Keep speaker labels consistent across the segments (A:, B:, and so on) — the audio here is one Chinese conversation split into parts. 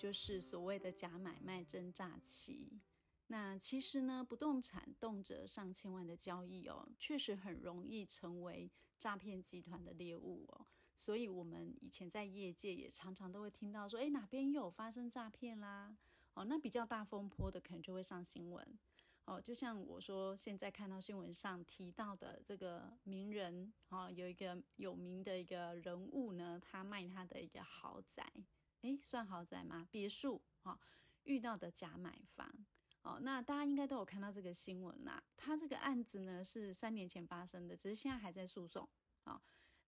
A: 就是所谓的假买卖真诈欺。那其实呢，不动产动辄上千万的交易哦，确实很容易成为诈骗集团的猎物哦。所以，我们以前在业界也常常都会听到说，诶，哪边又有发生诈骗啦？哦，那比较大风波的，可能就会上新闻。哦，就像我说，现在看到新闻上提到的这个名人，哦，有一个有名的一个人物呢，他卖他的一个豪宅，诶，算豪宅吗？别墅，哦，遇到的假买房。哦，那大家应该都有看到这个新闻啦。他这个案子呢是三年前发生的，只是现在还在诉讼。啊、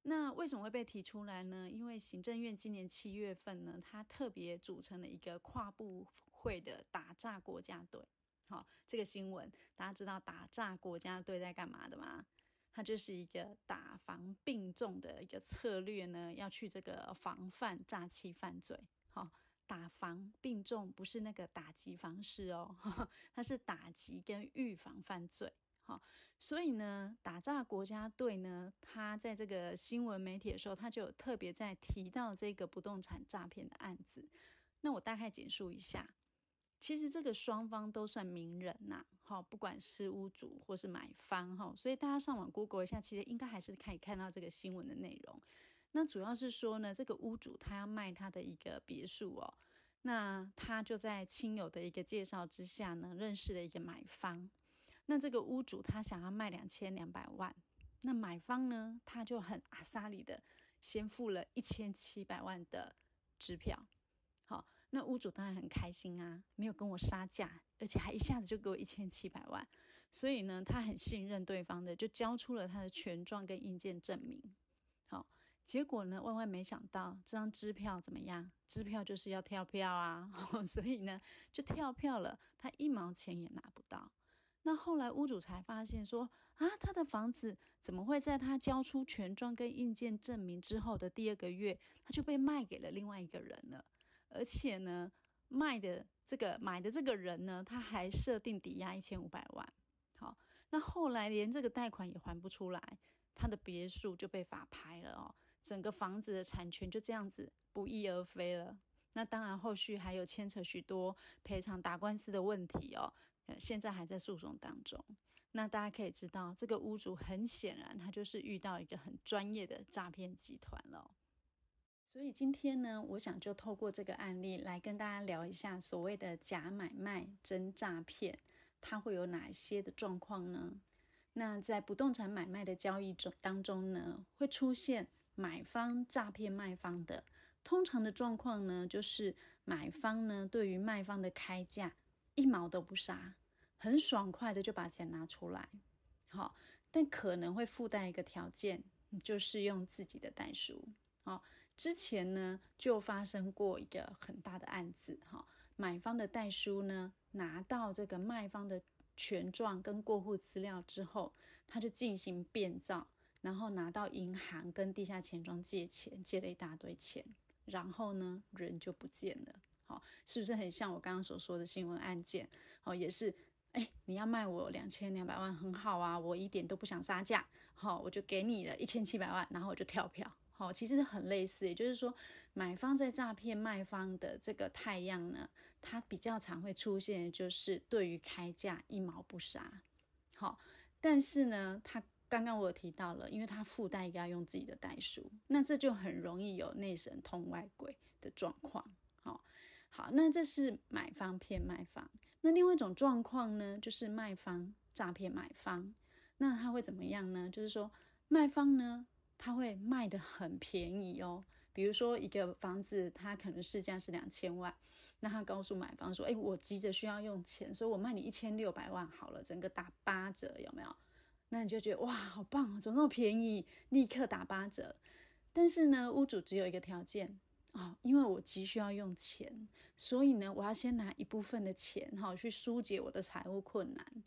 A: 那为什么会被提出来呢？因为行政院今年七月份呢，他特别组成了一个跨部会的打诈国家队。好、哦，这个新闻大家知道打诈国家队在干嘛的吗？它就是一个打防并重的一个策略呢，要去这个防范诈欺犯罪。好、哦。打防并重，不是那个打击方式哦，它是打击跟预防犯罪。好，所以呢，打诈国家队呢，他在这个新闻媒体的时候，他就有特别在提到这个不动产诈骗的案子。那我大概简述一下，其实这个双方都算名人呐，好，不管是屋主或是买方哈，所以大家上网 Google 一下，其实应该还是可以看到这个新闻的内容。那主要是说呢，这个屋主他要卖他的一个别墅哦，那他就在亲友的一个介绍之下呢，认识了一个买方。那这个屋主他想要卖两千两百万，那买方呢，他就很阿萨里的先付了一千七百万的支票。那屋主当然很开心啊，没有跟我杀价，而且还一下子就给我一千七百万，所以呢，他很信任对方的，就交出了他的权状跟硬件证明。好。结果呢，万万没想到，这张支票怎么样？支票就是要跳票啊，所以呢，就跳票了，他一毛钱也拿不到。那后来屋主才发现说，啊，他的房子怎么会在他交出权状跟硬件证明之后的第二个月，他就被卖给了另外一个人了？而且呢，卖的这个买的这个人呢，他还设定抵押一千五百万。好，那后来连这个贷款也还不出来。他的别墅就被法拍了哦，整个房子的产权就这样子不翼而飞了。那当然，后续还有牵扯许多赔偿打官司的问题哦，现在还在诉讼当中。那大家可以知道，这个屋主很显然他就是遇到一个很专业的诈骗集团了。所以今天呢，我想就透过这个案例来跟大家聊一下所谓的假买卖真诈骗，它会有哪一些的状况呢？那在不动产买卖的交易中当中呢，会出现买方诈骗卖方的。通常的状况呢，就是买方呢对于卖方的开价一毛都不杀，很爽快的就把钱拿出来。好，但可能会附带一个条件，就是用自己的代书。好，之前呢就发生过一个很大的案子。哈，买方的代书呢拿到这个卖方的。权状跟过户资料之后，他就进行变造，然后拿到银行跟地下钱庄借钱，借了一大堆钱，然后呢，人就不见了。好，是不是很像我刚刚所说的新闻案件？好，也是，哎，你要卖我两千两百万，很好啊，我一点都不想杀价，好，我就给你了一千七百万，然后我就跳票。哦，其实很类似，也就是说，买方在诈骗卖方的这个太阳呢，它比较常会出现，就是对于开价一毛不杀。好，但是呢，他刚刚我有提到了，因为他附带一个要用自己的代书，那这就很容易有内神通外鬼的状况。好，好，那这是买方骗卖方。那另外一种状况呢，就是卖方诈骗买方。那他会怎么样呢？就是说，卖方呢，他会卖得很便宜哦，比如说一个房子，它可能市价是两千万，那他告诉买方说：“哎，我急着需要用钱，所以我卖你一千六百万好了，整个打八折，有没有？”那你就觉得哇，好棒，怎么那么便宜，立刻打八折。但是呢，屋主只有一个条件哦，因为我急需要用钱，所以呢，我要先拿一部分的钱哈，去疏解我的财务困难。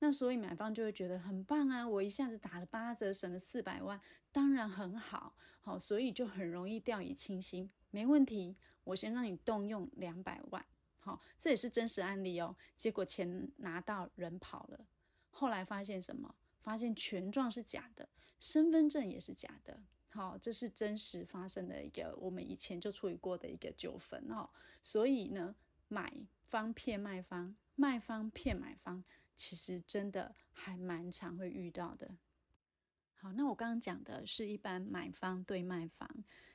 A: 那所以买方就会觉得很棒啊，我一下子打了八折，省了四百万，当然很好，好，所以就很容易掉以轻心，没问题，我先让你动用两百万，好，这也是真实案例哦。结果钱拿到，人跑了，后来发现什么？发现权状是假的，身份证也是假的，好，这是真实发生的一个，我们以前就处理过的一个纠纷哦。所以呢，买方骗卖方，卖方骗买方，其实真的还蛮常会遇到的。好，那我刚刚讲的是一般买方对卖方，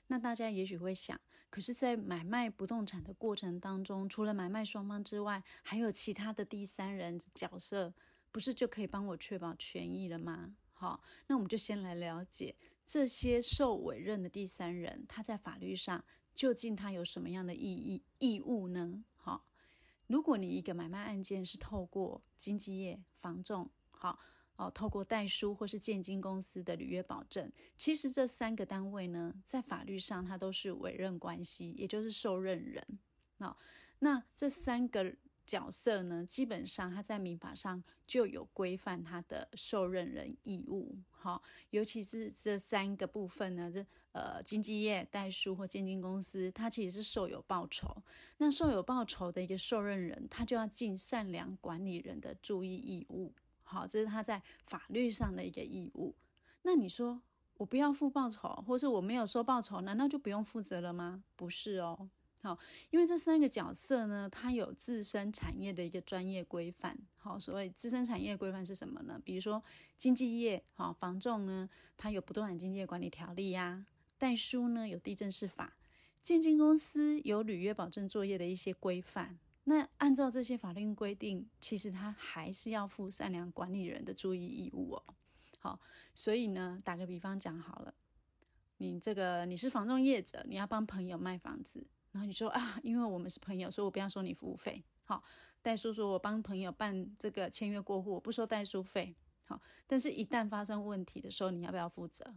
A: 那大家也许会想，可是，在买卖不动产的过程当中，除了买卖双方之外，还有其他的第三人角色，不是就可以帮我确保权益了吗？好，那我们就先来了解这些受委任的第三人，他在法律上究竟他有什么样的意义义务呢？如果你一个买卖案件是透过经纪业、房仲，好。哦，透过代书或是建金公司的履约保证，其实这三个单位呢，在法律上它都是委任关系，也就是受任人。哦，那这三个角色呢，基本上他在民法上就有规范他的受任人义务。好，尤其是这三个部分呢，这呃经纪业、代书或建金公司，它其实是受有报酬。那受有报酬的一个受任人，他就要尽善良管理人的注意义务。好，这是他在法律上的一个义务。那你说我不要付报酬，或是我没有收报酬，难道就不用负责了吗？不是哦。好，因为这三个角色呢，它有自身产业的一个专业规范。好，所谓自身产业规范是什么呢？比如说经纪业，好，房仲呢，它有不动产经纪管理条例呀；代书呢，有地政事法；建金公司有履约保证作业的一些规范。那按照这些法律规定，其实他还是要负善良管理人的注意义务哦。好，所以呢，打个比方讲好了，你这个你是房仲业者，你要帮朋友卖房子，然后你说啊，因为我们是朋友，所以我不要收你服务费。好，代书说我帮朋友办这个签约过户，我不收代书费。好，但是一旦发生问题的时候，你要不要负责？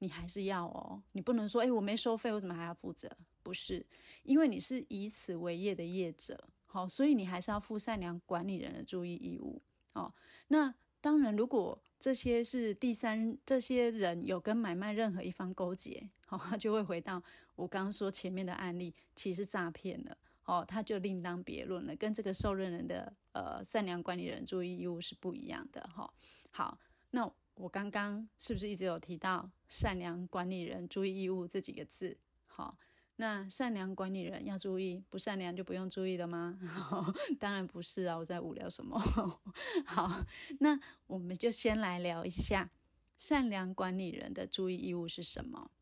A: 你还是要哦，你不能说诶，我没收费，我怎么还要负责？不是，因为你是以此为业的业者，好，所以你还是要负善良管理人的注意义务哦。那当然，如果这些是第三，这些人有跟买卖任何一方勾结，好，他就会回到我刚刚说前面的案例，其实诈骗了，哦，他就另当别论了，跟这个受任人的呃善良管理人注意义务是不一样的哈。好，那我刚刚是不是一直有提到善良管理人注意义务这几个字？好。那善良管理人要注意，不善良就不用注意了吗？当然不是啊，我在无聊什么？好，那我们就先来聊一下善良管理人的注意义务是什么。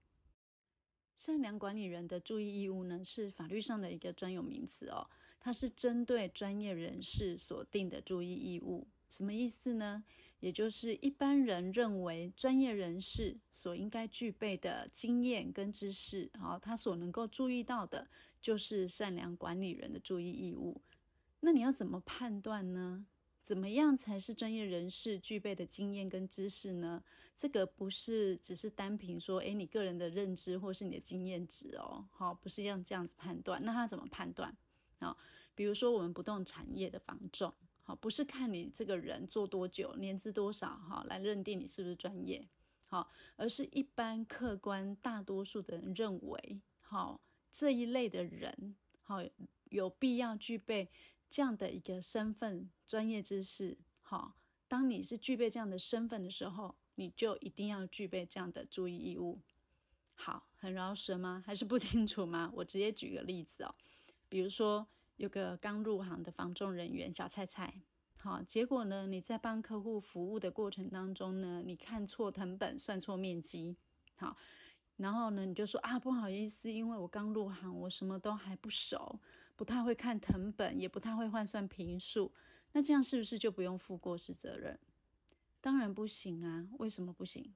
A: 善良管理人的注意义务呢，是法律上的一个专有名词哦，它是针对专业人士所定的注意义务。什么意思呢？也就是一般人认为专业人士所应该具备的经验跟知识，好，他所能够注意到的，就是善良管理人的注意义务。那你要怎么判断呢？怎么样才是专业人士具备的经验跟知识呢？这个不是只是单凭说，诶，你个人的认知或是你的经验值哦，好，不是要这样子判断。那他怎么判断？啊，比如说我们不动产业的房仲。好，不是看你这个人做多久、年资多少，哈，来认定你是不是专业，好，而是一般客观大多数的人认为，好，这一类的人，好，有必要具备这样的一个身份、专业知识，好，当你是具备这样的身份的时候，你就一定要具备这样的注意义务。好，很饶舌吗？还是不清楚吗？我直接举个例子哦，比如说。有个刚入行的房仲人员小菜菜，好，结果呢，你在帮客户服务的过程当中呢，你看错謄本，算错面积，好，然后呢，你就说啊，不好意思，因为我刚入行，我什么都还不熟，不太会看藤本，也不太会换算坪数，那这样是不是就不用负过失责任？当然不行啊，为什么不行？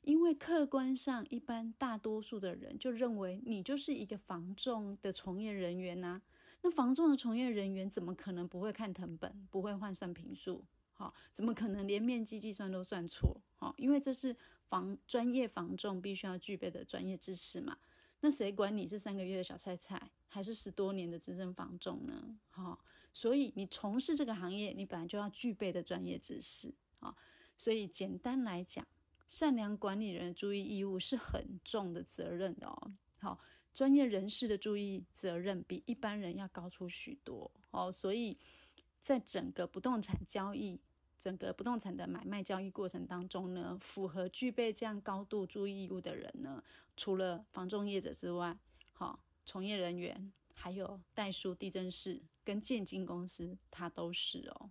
A: 因为客观上，一般大多数的人就认为你就是一个房仲的从业人员呐、那房仲的从业人员怎么可能不会看藤本，不会换算坪数？好，怎么可能连面积计算都算错？好，因为这是房专业房仲必须要具备的专业知识嘛。那谁管你是三个月的小菜菜，还是十多年的资深房仲呢？好，所以你从事这个行业，你本来就要具备的专业知识。好，所以简单来讲。善良管理人的注意义务是很重的责任的哦。好，专业人士的注意责任比一般人要高出许多哦。所以，在整个不动产交易整个不动产的买卖交易过程当中呢，符合具备这样高度注意义务的人呢，除了房仲业者之外，好，从业人员，还有代书、地政士跟建经公司，他都是哦。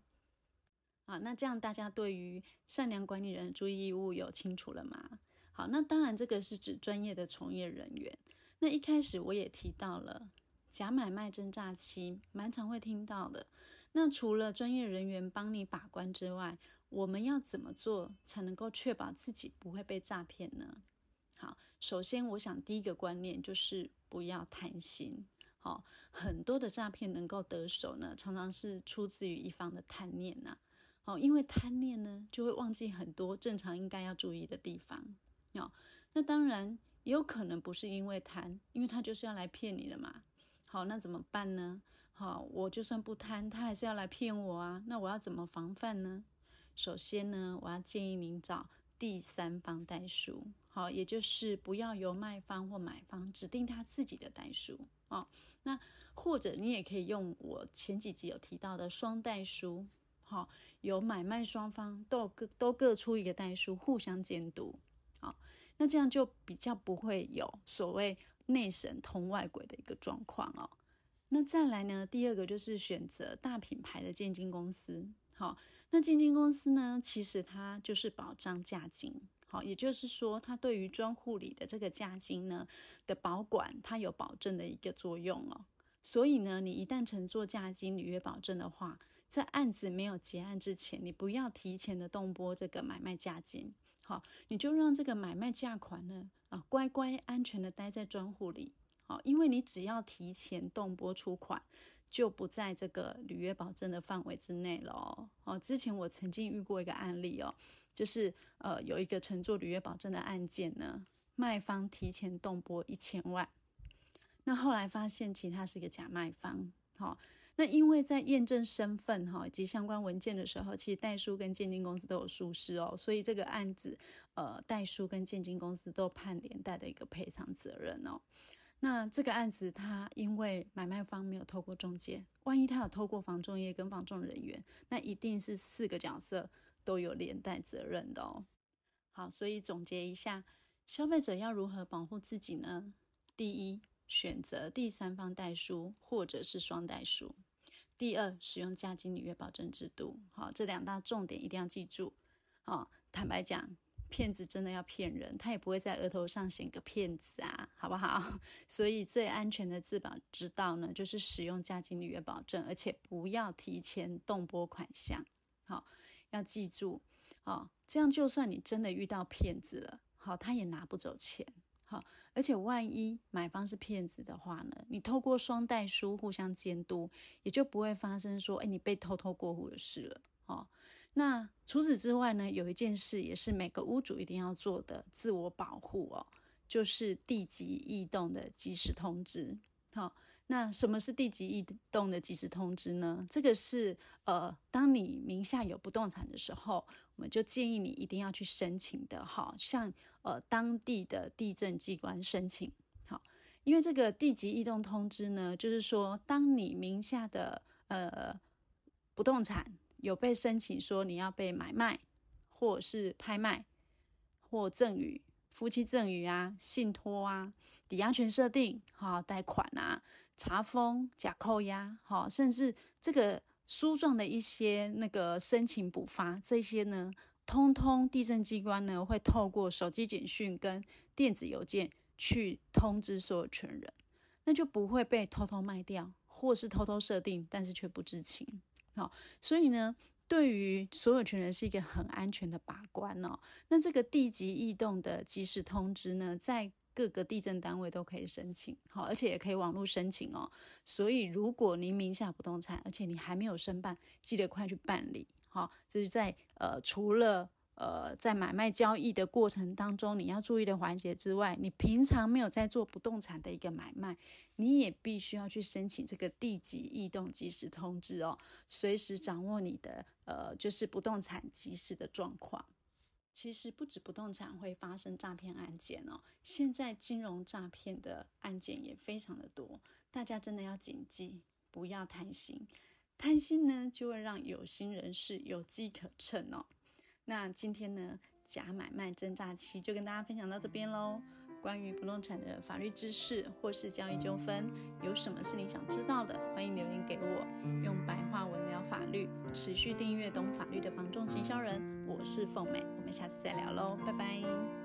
A: 啊，那这样大家对于善良管理人注意义务有清楚了吗？好，那当然这个是指专业的从业人员。那一开始我也提到了假买卖真诈欺，蛮常会听到的。那除了专业人员帮你把关之外，我们要怎么做才能够确保自己不会被诈骗呢？好，首先我想第一个观念就是不要贪心。好，很多的诈骗能够得手呢，常常是出自于一方的贪念呐。好，因为贪念呢，就会忘记很多正常应该要注意的地方。好，那当然也有可能不是因为贪，因为他就是要来骗你的嘛。好，那怎么办呢？好，我就算不贪，他还是要来骗我啊。那我要怎么防范呢？首先呢，我要建议您找第三方代书，好，也就是不要由卖方或买方指定他自己的代书哦。那或者你也可以用我前几集有提到的双代书，好，由买卖双方都各都各出一个代书，互相监督，好，那这样就比较不会有所谓内神通外鬼的一个状况哦。那再来呢，第二个就是选择大品牌的建金公司。好，那建金公司呢，其实它就是保障价金。好，也就是说，它对于专户里的这个价金呢的保管，它有保证的一个作用哦。所以呢，你一旦承做价金履约保证的话，在案子没有结案之前，你不要提前的动拨这个买卖价金。好，你就让这个买卖价款呢啊乖乖安全的待在专户里。因为你只要提前动拨出款，就不在这个履约保证的范围之内了哦。之前我曾经遇过一个案例哦，就是呃有一个乘坐履约保证的案件呢，卖方提前动拨一千万，那后来发现其他是一个假卖方。好，那因为在验证身份哈以及相关文件的时候，其实代书跟鉴定公司都有疏失哦，所以这个案子呃代书跟鉴定公司都判连带的一个赔偿责任哦。那这个案子，他因为买卖方没有透过中介，万一他有透过房仲业跟房仲人员，那一定是四个角色都有连带责任的哦。好，所以总结一下，消费者要如何保护自己呢？第一，选择第三方代书或者是双代书；第二，使用价金履约保证制度。好，这两大重点一定要记住。好，坦白讲。骗子真的要骗人，他也不会在额头上写个骗子啊，好不好？所以最安全的自保之道呢，就是使用价金履约保证，而且不要提前动拨款项。好，要记住，好，这样就算你真的遇到骗子了，好，他也拿不走钱。好，而且万一买方是骗子的话呢，你透过双代书互相监督，也就不会发生说，哎，你被偷偷过户的事了。好。那除此之外呢，有一件事也是每个屋主一定要做的自我保护哦，就是地籍异动的及时通知。好，那什么是地籍异动的及时通知呢？这个是呃，当你名下有不动产的时候，我们就建议你一定要去申请的。好，向呃当地的地震机关申请。好，因为这个地籍异动通知呢，就是说当你名下的呃不动产。有被申请说你要被买卖，或是拍卖，或赠与、夫妻赠与啊、信托啊、抵押权设定、哈贷款啊、查封、假扣押，哈，甚至这个书状的一些那个申请补发，这些呢，通通地政机关呢会透过手机简讯跟电子邮件去通知所有权人，那就不会被偷偷卖掉，或是偷偷设定，但是却不知情。好，所以呢，对于所有权人是一个很安全的把关哦。那这个地籍异动的及时通知呢，在各个地政单位都可以申请，好，而且也可以网络申请哦。所以，如果您名下不动产，而且你还没有申办，记得快去办理。好，这是在呃，除了。呃，在买卖交易的过程当中，你要注意的环节之外，你平常没有在做不动产的一个买卖，你也必须要去申请这个地籍异动即时通知哦，随时掌握你的呃，就是不动产即时的状况。其实不止不动产会发生诈骗案件哦，现在金融诈骗的案件也非常的多，大家真的要谨记，不要贪心。贪心呢就会让有心人士有机可乘哦。那今天呢，假买卖真诈欺就跟大家分享到这边喽。关于不动产的法律知识或是交易纠纷，有什么是你想知道的？欢迎留言给我。用白话文聊法律，持续订阅懂法律的房仲行销人，我是凤美，我们下次再聊喽，拜拜。